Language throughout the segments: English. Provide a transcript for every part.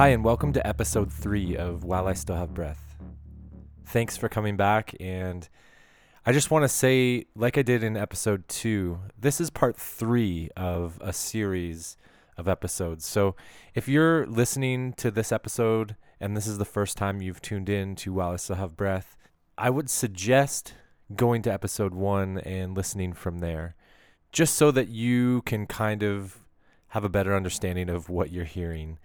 Hi, and welcome to episode three of While I Still Have Breath. Thanks for coming back. And I just want to say, like I did in episode two, this is part three of a series of episodes. So if you're listening to this episode and this is the first time you've tuned in to While I Still Have Breath, I would suggest going to episode one and listening from there, just so that you can kind of have a better understanding of what you're hearing.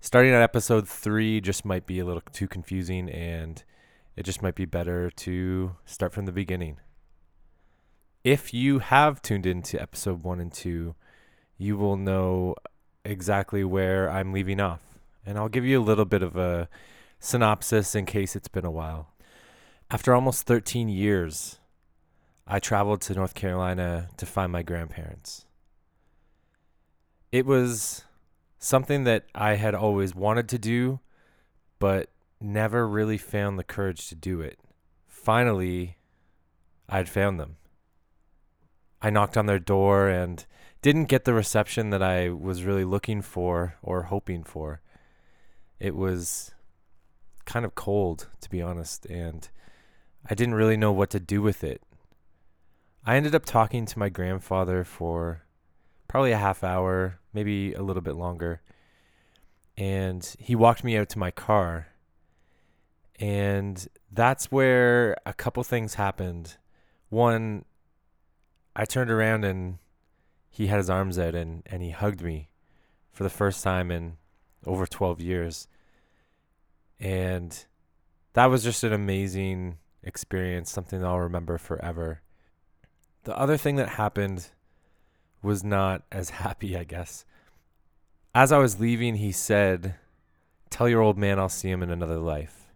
Starting at episode three just might be a little too confusing, and it just might be better to start from the beginning. If you have tuned into episode one and two, you will know exactly where I'm leaving off. And I'll give you a little bit of a synopsis in case it's been a while. After almost 13 years, I traveled to North Carolina to find my grandparents. It was something that I had always wanted to do, but never really found the courage to do it. Finally, I'd found them. I knocked on their door and didn't get the reception that I was really looking for or hoping for. It was kind of cold, to be honest, and I didn't really know what to do with it. I ended up talking to my grandfather for probably a half hour, maybe a little bit longer. And he walked me out to my car. And that's where a couple things happened. One, I turned around and he had his arms out and, and he hugged me for the first time in over 12 years. And that was just an amazing experience, something I'll remember forever. The other thing that happened was not as happy, I guess. As I was leaving, he said, Tell your old man I'll see him in another life.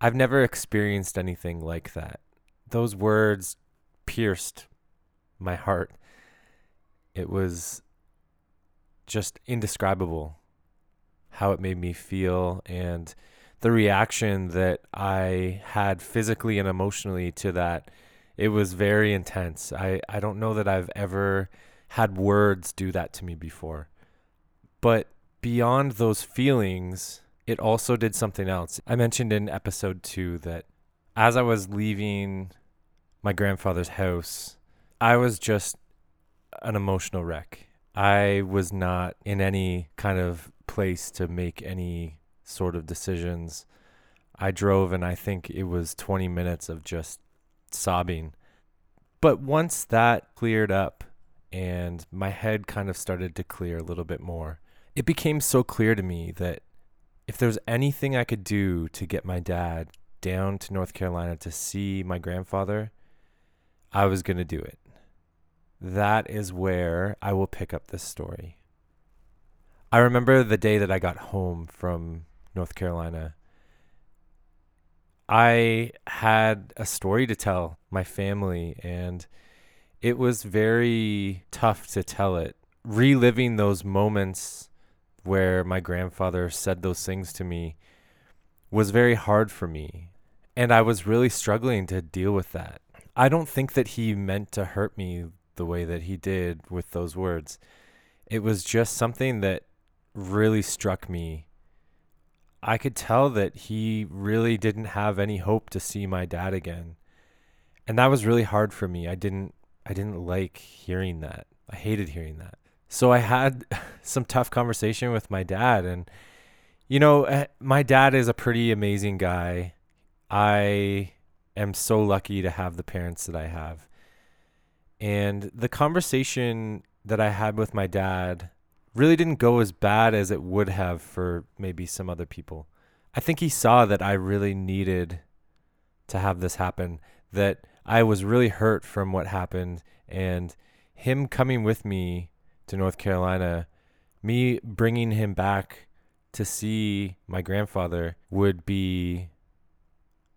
I've never experienced anything like that. Those words pierced my heart. It was just indescribable how it made me feel and the reaction that I had physically and emotionally to that it was very intense. I, I don't know that I've ever had words do that to me before. But beyond those feelings, it also did something else. I mentioned in episode two that as I was leaving my grandfather's house, I was just an emotional wreck. I was not in any kind of place to make any sort of decisions. I drove and I think it was 20 minutes of just sobbing. But once that cleared up and my head kind of started to clear a little bit more, it became so clear to me that if there was anything I could do to get my dad down to North Carolina to see my grandfather, I was going to do it. That is where I will pick up this story. I remember the day that I got home from North Carolina I had a story to tell my family, and it was very tough to tell it. Reliving those moments where my grandfather said those things to me was very hard for me. And I was really struggling to deal with that. I don't think that he meant to hurt me the way that he did with those words. It was just something that really struck me I could tell that he really didn't have any hope to see my dad again. And that was really hard for me. I didn't I didn't like hearing that. I hated hearing that. So I had some tough conversation with my dad and you know, eh, my dad is a pretty amazing guy. I am so lucky to have the parents that I have. And the conversation that I had with my dad really didn't go as bad as it would have for maybe some other people. I think he saw that I really needed to have this happen, that I was really hurt from what happened, and him coming with me to North Carolina, me bringing him back to see my grandfather would be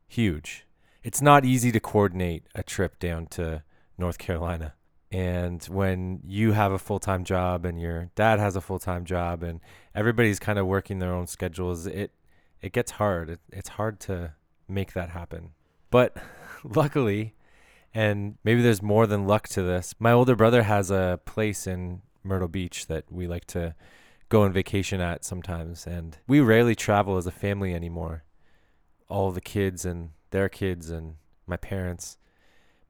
huge. It's not easy to coordinate a trip down to North Carolina. And when you have a full time job and your dad has a full time job and everybody's kind of working their own schedules, it it gets hard. It, it's hard to make that happen. But luckily, and maybe there's more than luck to this, my older brother has a place in Myrtle Beach that we like to go on vacation at sometimes. And we rarely travel as a family anymore. All the kids and their kids and my parents.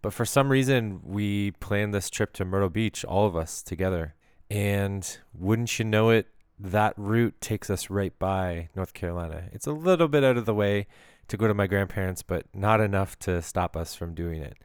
But for some reason, we planned this trip to Myrtle Beach, all of us together. And wouldn't you know it, that route takes us right by North Carolina. It's a little bit out of the way to go to my grandparents, but not enough to stop us from doing it.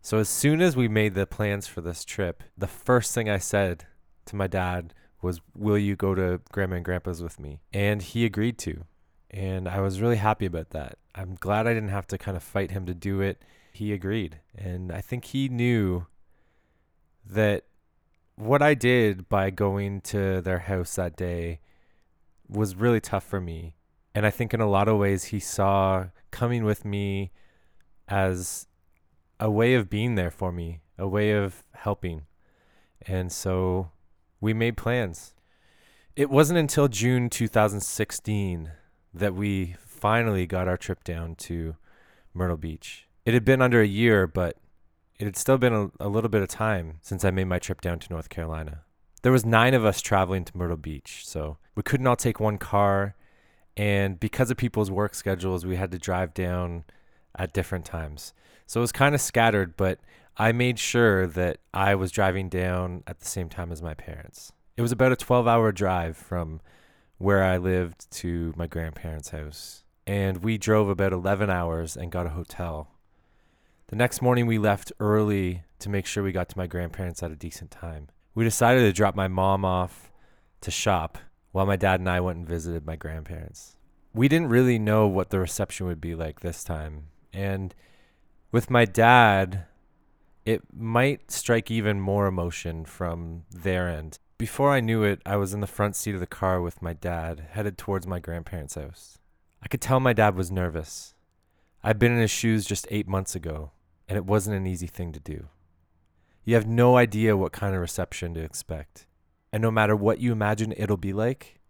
So as soon as we made the plans for this trip, the first thing I said to my dad was, Will you go to grandma and grandpa's with me? And he agreed to. And I was really happy about that. I'm glad I didn't have to kind of fight him to do it. He agreed. And I think he knew that what I did by going to their house that day was really tough for me. And I think in a lot of ways, he saw coming with me as a way of being there for me, a way of helping. And so we made plans. It wasn't until June 2016 that we finally got our trip down to Myrtle Beach. It had been under a year, but it had still been a, a, little bit of time since I made my trip down to North Carolina. There was nine of us traveling to Myrtle Beach, so we couldn't all take one car, and because of people's work schedules, we had to drive down at different times. So it was kind of scattered, but I made sure that I was driving down at the same time as my parents. It was about a 12-hour drive from where I lived to my grandparents' house, and we drove about 11 hours and got a hotel the next morning, we left early to make sure we got to my grandparents at a decent time. We decided to drop my mom off to shop while my dad and I went and visited my grandparents. We didn't really know what the reception would be like this time. And with my dad, it might strike even more emotion from their end. Before I knew it, I was in the front seat of the car with my dad, headed towards my grandparents' house. I could tell my dad was nervous. I'd been in his shoes just eight months ago, and it wasn't an easy thing to do. You have no idea what kind of reception to expect. And no matter what you imagine it'll be like,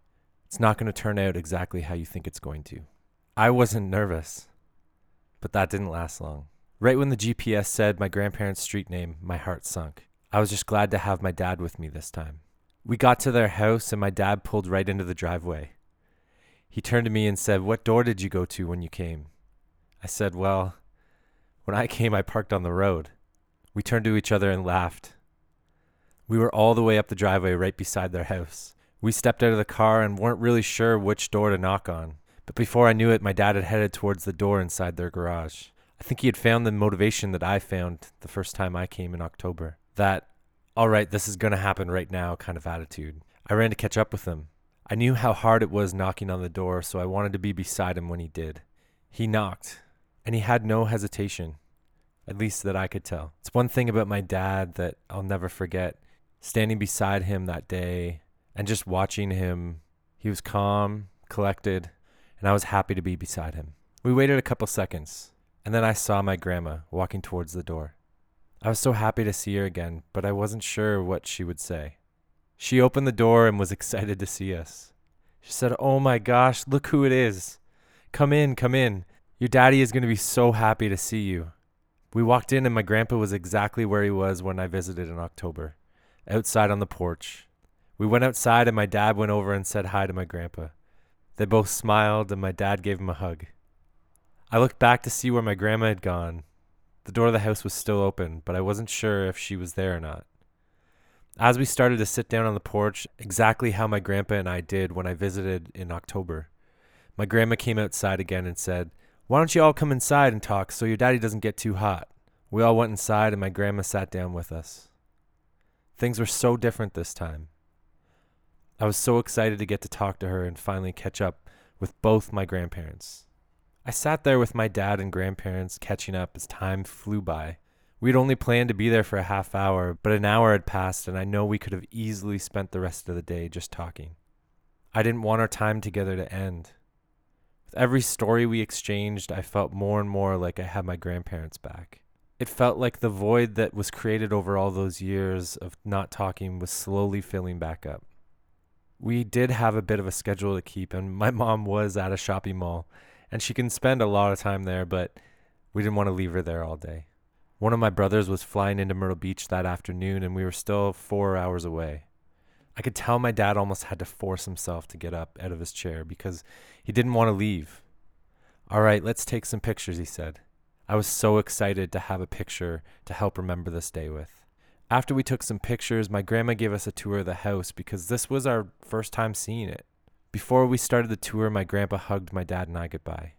it's not going to turn out exactly how you think it's going to. I wasn't nervous, but that didn't last long. Right when the GPS said my grandparents' street name, my heart sunk. I was just glad to have my dad with me this time. We got to their house, and my dad pulled right into the driveway. He turned to me and said, What door did you go to when you came? I said, Well, when I came, I parked on the road. We turned to each other and laughed. We were all the way up the driveway right beside their house. We stepped out of the car and weren't really sure which door to knock on. But before I knew it, my dad had headed towards the door inside their garage. I think he had found the motivation that I found the first time I came in October. That, all right, this is going to happen right now kind of attitude. I ran to catch up with him. I knew how hard it was knocking on the door, so I wanted to be beside him when he did. He knocked, and he had no hesitation, at least that I could tell. It's one thing about my dad that I'll never forget. Standing beside him that day and just watching him, he was calm, collected, and I was happy to be beside him. We waited a couple seconds, and then I saw my grandma walking towards the door. I was so happy to see her again, but I wasn't sure what she would say. She opened the door and was excited to see us. She said, Oh my gosh, look who it is. Come in, come in. Your daddy is going to be so happy to see you. We walked in, and my grandpa was exactly where he was when I visited in October, outside on the porch. We went outside, and my dad went over and said hi to my grandpa. They both smiled, and my dad gave him a hug. I looked back to see where my grandma had gone. The door of the house was still open, but I wasn't sure if she was there or not. As we started to sit down on the porch, exactly how my grandpa and I did when I visited in October, my grandma came outside again and said, why don't you all come inside and talk so your daddy doesn't get too hot? We all went inside and my grandma sat down with us. Things were so different this time. I was so excited to get to talk to her and finally catch up with both my grandparents. I sat there with my dad and grandparents catching up as time flew by. We'd only planned to be there for a half hour, but an hour had passed and I know we could have easily spent the rest of the day just talking. I didn't want our time together to end. With every story we exchanged, I felt more and more like I had my grandparents back. It felt like the void that was created over all those years of not talking was slowly filling back up. We did have a bit of a schedule to keep, and my mom was at a shopping mall, and she can spend a lot of time there, but we didn't want to leave her there all day. One of my brothers was flying into Myrtle Beach that afternoon, and we were still four hours away. I could tell my dad almost had to force himself to get up out of his chair because he didn't want to leave. All right, let's take some pictures, he said. I was so excited to have a picture to help remember this day with. After we took some pictures, my grandma gave us a tour of the house because this was our first time seeing it. Before we started the tour, my grandpa hugged my dad and I goodbye.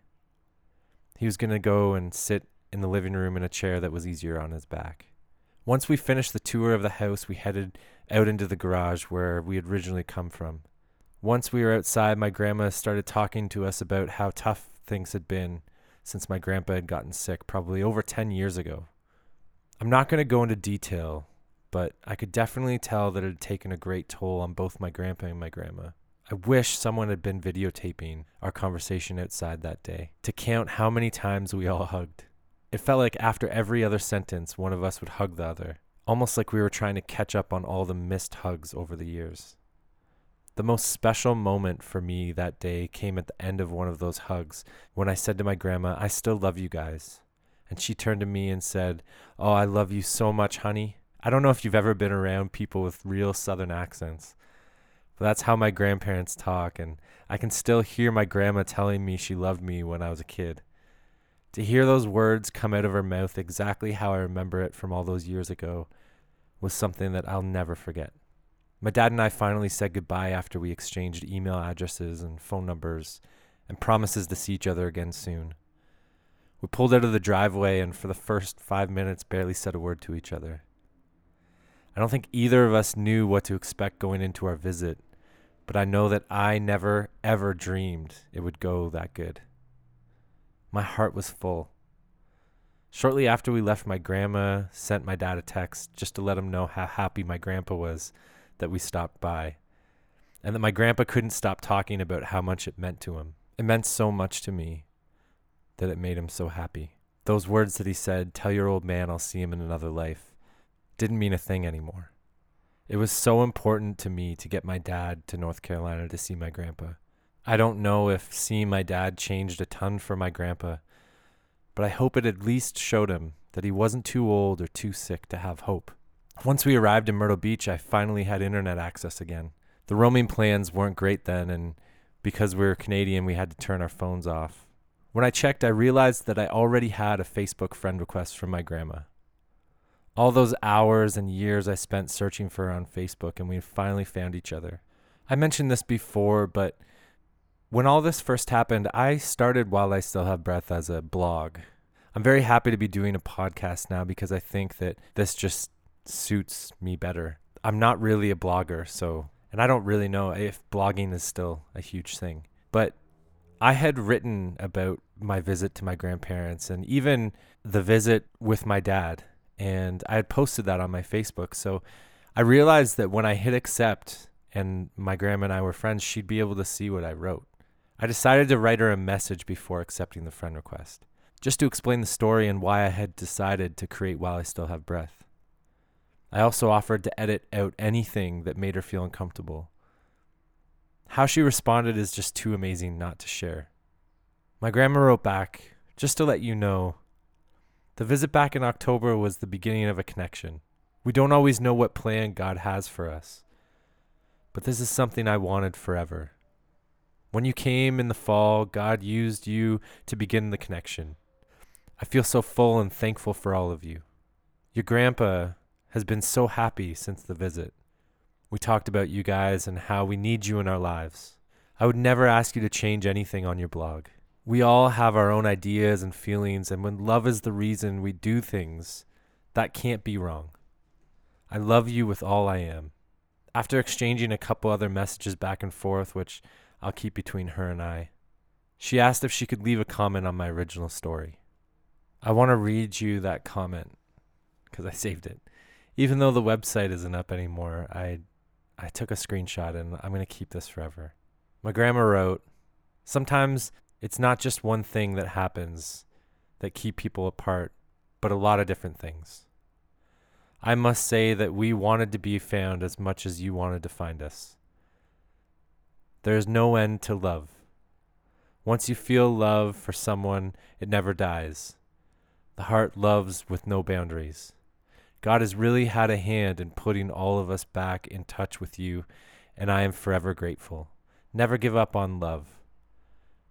He was going to go and sit in the living room in a chair that was easier on his back. Once we finished the tour of the house, we headed out into the garage where we had originally come from. Once we were outside, my grandma started talking to us about how tough things had been since my grandpa had gotten sick, probably over 10 years ago. I'm not going to go into detail, but I could definitely tell that it had taken a great toll on both my grandpa and my grandma. I wish someone had been videotaping our conversation outside that day to count how many times we all hugged. It felt like after every other sentence, one of us would hug the other, almost like we were trying to catch up on all the missed hugs over the years. The most special moment for me that day came at the end of one of those hugs when I said to my grandma, I still love you guys. And she turned to me and said, Oh, I love you so much, honey. I don't know if you've ever been around people with real southern accents, but that's how my grandparents talk. And I can still hear my grandma telling me she loved me when I was a kid. To hear those words come out of her mouth exactly how I remember it from all those years ago was something that I'll never forget. My dad and I finally said goodbye after we exchanged email addresses and phone numbers and promises to see each other again soon. We pulled out of the driveway and for the first five minutes barely said a word to each other. I don't think either of us knew what to expect going into our visit, but I know that I never, ever dreamed it would go that good. My heart was full. Shortly after we left, my grandma sent my dad a text just to let him know how happy my grandpa was that we stopped by, and that my grandpa couldn't stop talking about how much it meant to him. It meant so much to me that it made him so happy. Those words that he said, Tell your old man I'll see him in another life, didn't mean a thing anymore. It was so important to me to get my dad to North Carolina to see my grandpa. I don't know if seeing my dad changed a ton for my grandpa, but I hope it at least showed him that he wasn't too old or too sick to have hope. Once we arrived in Myrtle Beach, I finally had internet access again. The roaming plans weren't great then, and because we were Canadian, we had to turn our phones off. When I checked, I realized that I already had a Facebook friend request from my grandma. All those hours and years I spent searching for her on Facebook, and we finally found each other. I mentioned this before, but when all this first happened, I started While I Still Have Breath as a blog. I'm very happy to be doing a podcast now because I think that this just suits me better. I'm not really a blogger, so, and I don't really know if blogging is still a huge thing. But I had written about my visit to my grandparents and even the visit with my dad, and I had posted that on my Facebook. So I realized that when I hit accept and my grandma and I were friends, she'd be able to see what I wrote. I decided to write her a message before accepting the friend request, just to explain the story and why I had decided to create While I Still Have Breath. I also offered to edit out anything that made her feel uncomfortable. How she responded is just too amazing not to share. My grandma wrote back, just to let you know, the visit back in October was the beginning of a connection. We don't always know what plan God has for us, but this is something I wanted forever. When you came in the fall, God used you to begin the connection. I feel so full and thankful for all of you. Your grandpa has been so happy since the visit. We talked about you guys and how we need you in our lives. I would never ask you to change anything on your blog. We all have our own ideas and feelings, and when love is the reason we do things, that can't be wrong. I love you with all I am. After exchanging a couple other messages back and forth, which I'll keep between her and I. She asked if she could leave a comment on my original story. I want to read you that comment because I saved it. Even though the website isn't up anymore, I I took a screenshot and I'm going to keep this forever. My grandma wrote, "Sometimes it's not just one thing that happens that keep people apart, but a lot of different things. I must say that we wanted to be found as much as you wanted to find us. There is no end to love. Once you feel love for someone, it never dies. The heart loves with no boundaries. God has really had a hand in putting all of us back in touch with you, and I am forever grateful. Never give up on love.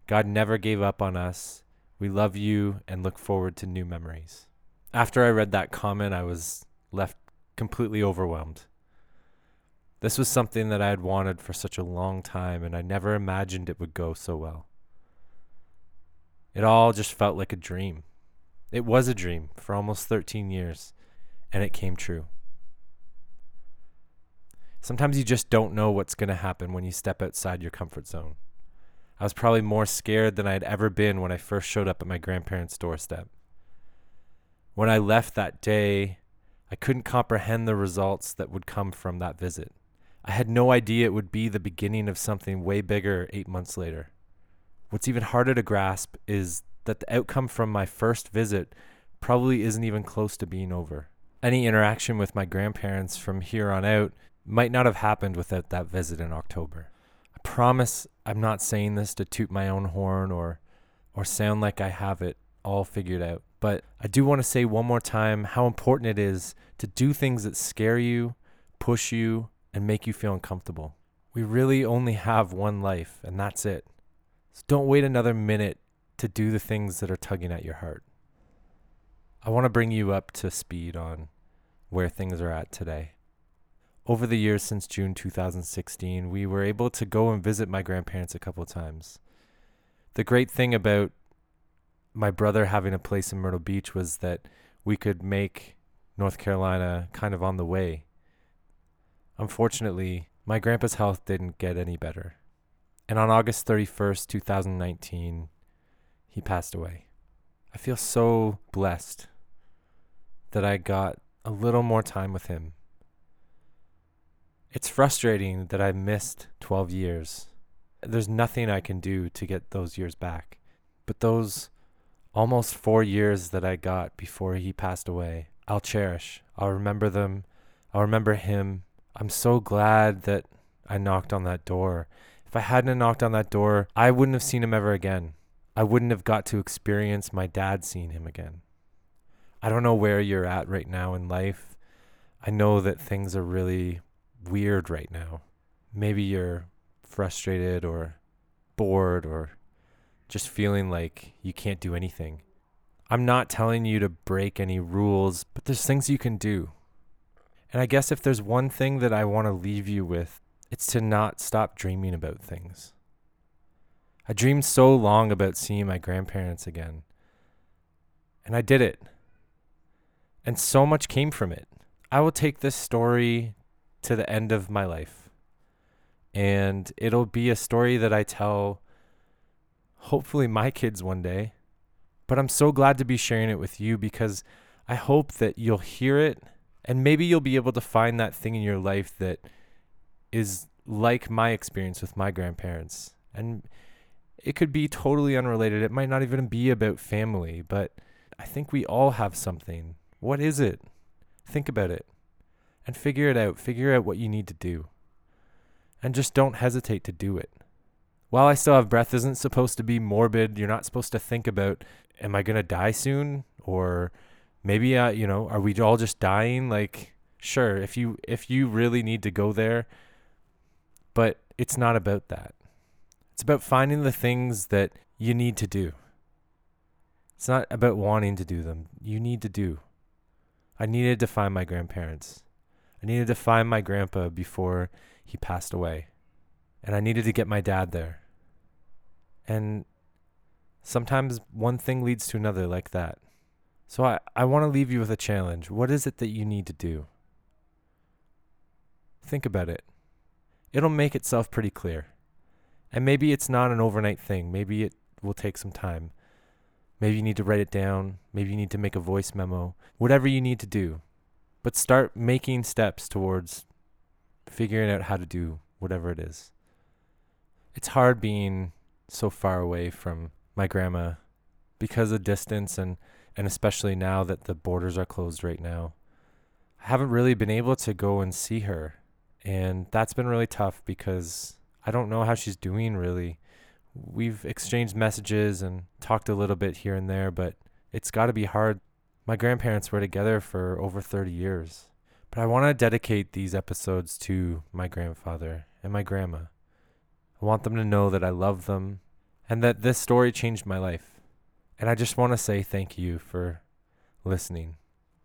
God never gave up on us. We love you and look forward to new memories. After I read that comment, I was left completely overwhelmed. This was something that I had wanted for such a long time, and I never imagined it would go so well. It all just felt like a dream. It was a dream for almost 13 years, and it came true. Sometimes you just don't know what's going to happen when you step outside your comfort zone. I was probably more scared than I had ever been when I first showed up at my grandparents' doorstep. When I left that day, I couldn't comprehend the results that would come from that visit. I had no idea it would be the beginning of something way bigger eight months later. What's even harder to grasp is that the outcome from my first visit probably isn't even close to being over. Any interaction with my grandparents from here on out might not have happened without that visit in October. I promise I'm not saying this to toot my own horn or or sound like I have it all figured out, but I do want to say one more time how important it is to do things that scare you, push you, and make you feel uncomfortable. We really only have one life, and that's it. So don't wait another minute to do the things that are tugging at your heart. I want to bring you up to speed on where things are at today. Over the years since June 2016, we were able to go and visit my grandparents a couple of times. The great thing about my brother having a place in Myrtle Beach was that we could make North Carolina kind of on the way. Unfortunately, my grandpa's health didn't get any better. And on August 31st, 2019, he passed away. I feel so blessed that I got a little more time with him. It's frustrating that I missed 12 years. There's nothing I can do to get those years back. But those almost four years that I got before he passed away, I'll cherish. I'll remember them. I'll remember him. I'm so glad that I knocked on that door. If I hadn't knocked on that door, I wouldn't have seen him ever again. I wouldn't have got to experience my dad seeing him again. I don't know where you're at right now in life. I know that things are really weird right now. Maybe you're frustrated or bored or just feeling like you can't do anything. I'm not telling you to break any rules, but there's things you can do. And I guess if there's one thing that I want to leave you with, it's to not stop dreaming about things. I dreamed so long about seeing my grandparents again. And I did it. And so much came from it. I will take this story to the end of my life. And it'll be a story that I tell, hopefully, my kids one day. But I'm so glad to be sharing it with you because I hope that you'll hear it and maybe you'll be able to find that thing in your life that is like my experience with my grandparents. And it could be totally unrelated. It might not even be about family, but I think we all have something. What is it? Think about it and figure it out. Figure out what you need to do. And just don't hesitate to do it. While I still have breath isn't supposed to be morbid. You're not supposed to think about, am I going to die soon? Or maybe, uh, you know, are we all just dying? Like, sure, if you, if you really need to go there, but it's not about that. It's about finding the things that you need to do. It's not about wanting to do them. You need to do. I needed to find my grandparents. I needed to find my grandpa before he passed away. And I needed to get my dad there. And sometimes one thing leads to another like that. So I, I want to leave you with a challenge. What is it that you need to do? Think about it. It'll make itself pretty clear. And maybe it's not an overnight thing. Maybe it will take some time. Maybe you need to write it down. Maybe you need to make a voice memo. Whatever you need to do. But start making steps towards figuring out how to do whatever it is. It's hard being so far away from my grandma because of distance and, and especially now that the borders are closed right now. I haven't really been able to go and see her. And that's been really tough because I don't know how she's doing really. We've exchanged messages and talked a little bit here and there, but it's got to be hard. My grandparents were together for over 30 years. But I want to dedicate these episodes to my grandfather and my grandma. I want them to know that I love them and that this story changed my life. And I just want to say thank you for listening.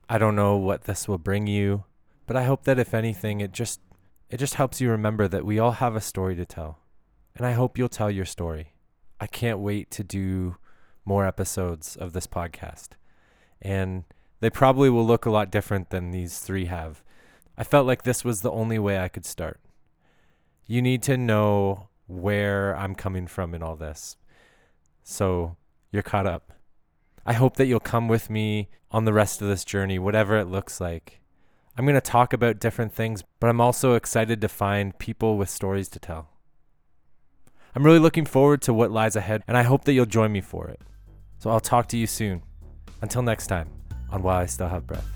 I don't know what this will bring you, but I hope that if anything it just it just helps you remember that we all have a story to tell. And I hope you'll tell your story. I can't wait to do more episodes of this podcast. And they probably will look a lot different than these three have. I felt like this was the only way I could start. You need to know where I'm coming from in all this. So you're caught up. I hope that you'll come with me on the rest of this journey, whatever it looks like. I'm going to talk about different things, but I'm also excited to find people with stories to tell. I'm really looking forward to what lies ahead, and I hope that you'll join me for it. So I'll talk to you soon. Until next time, on While I Still Have Breath.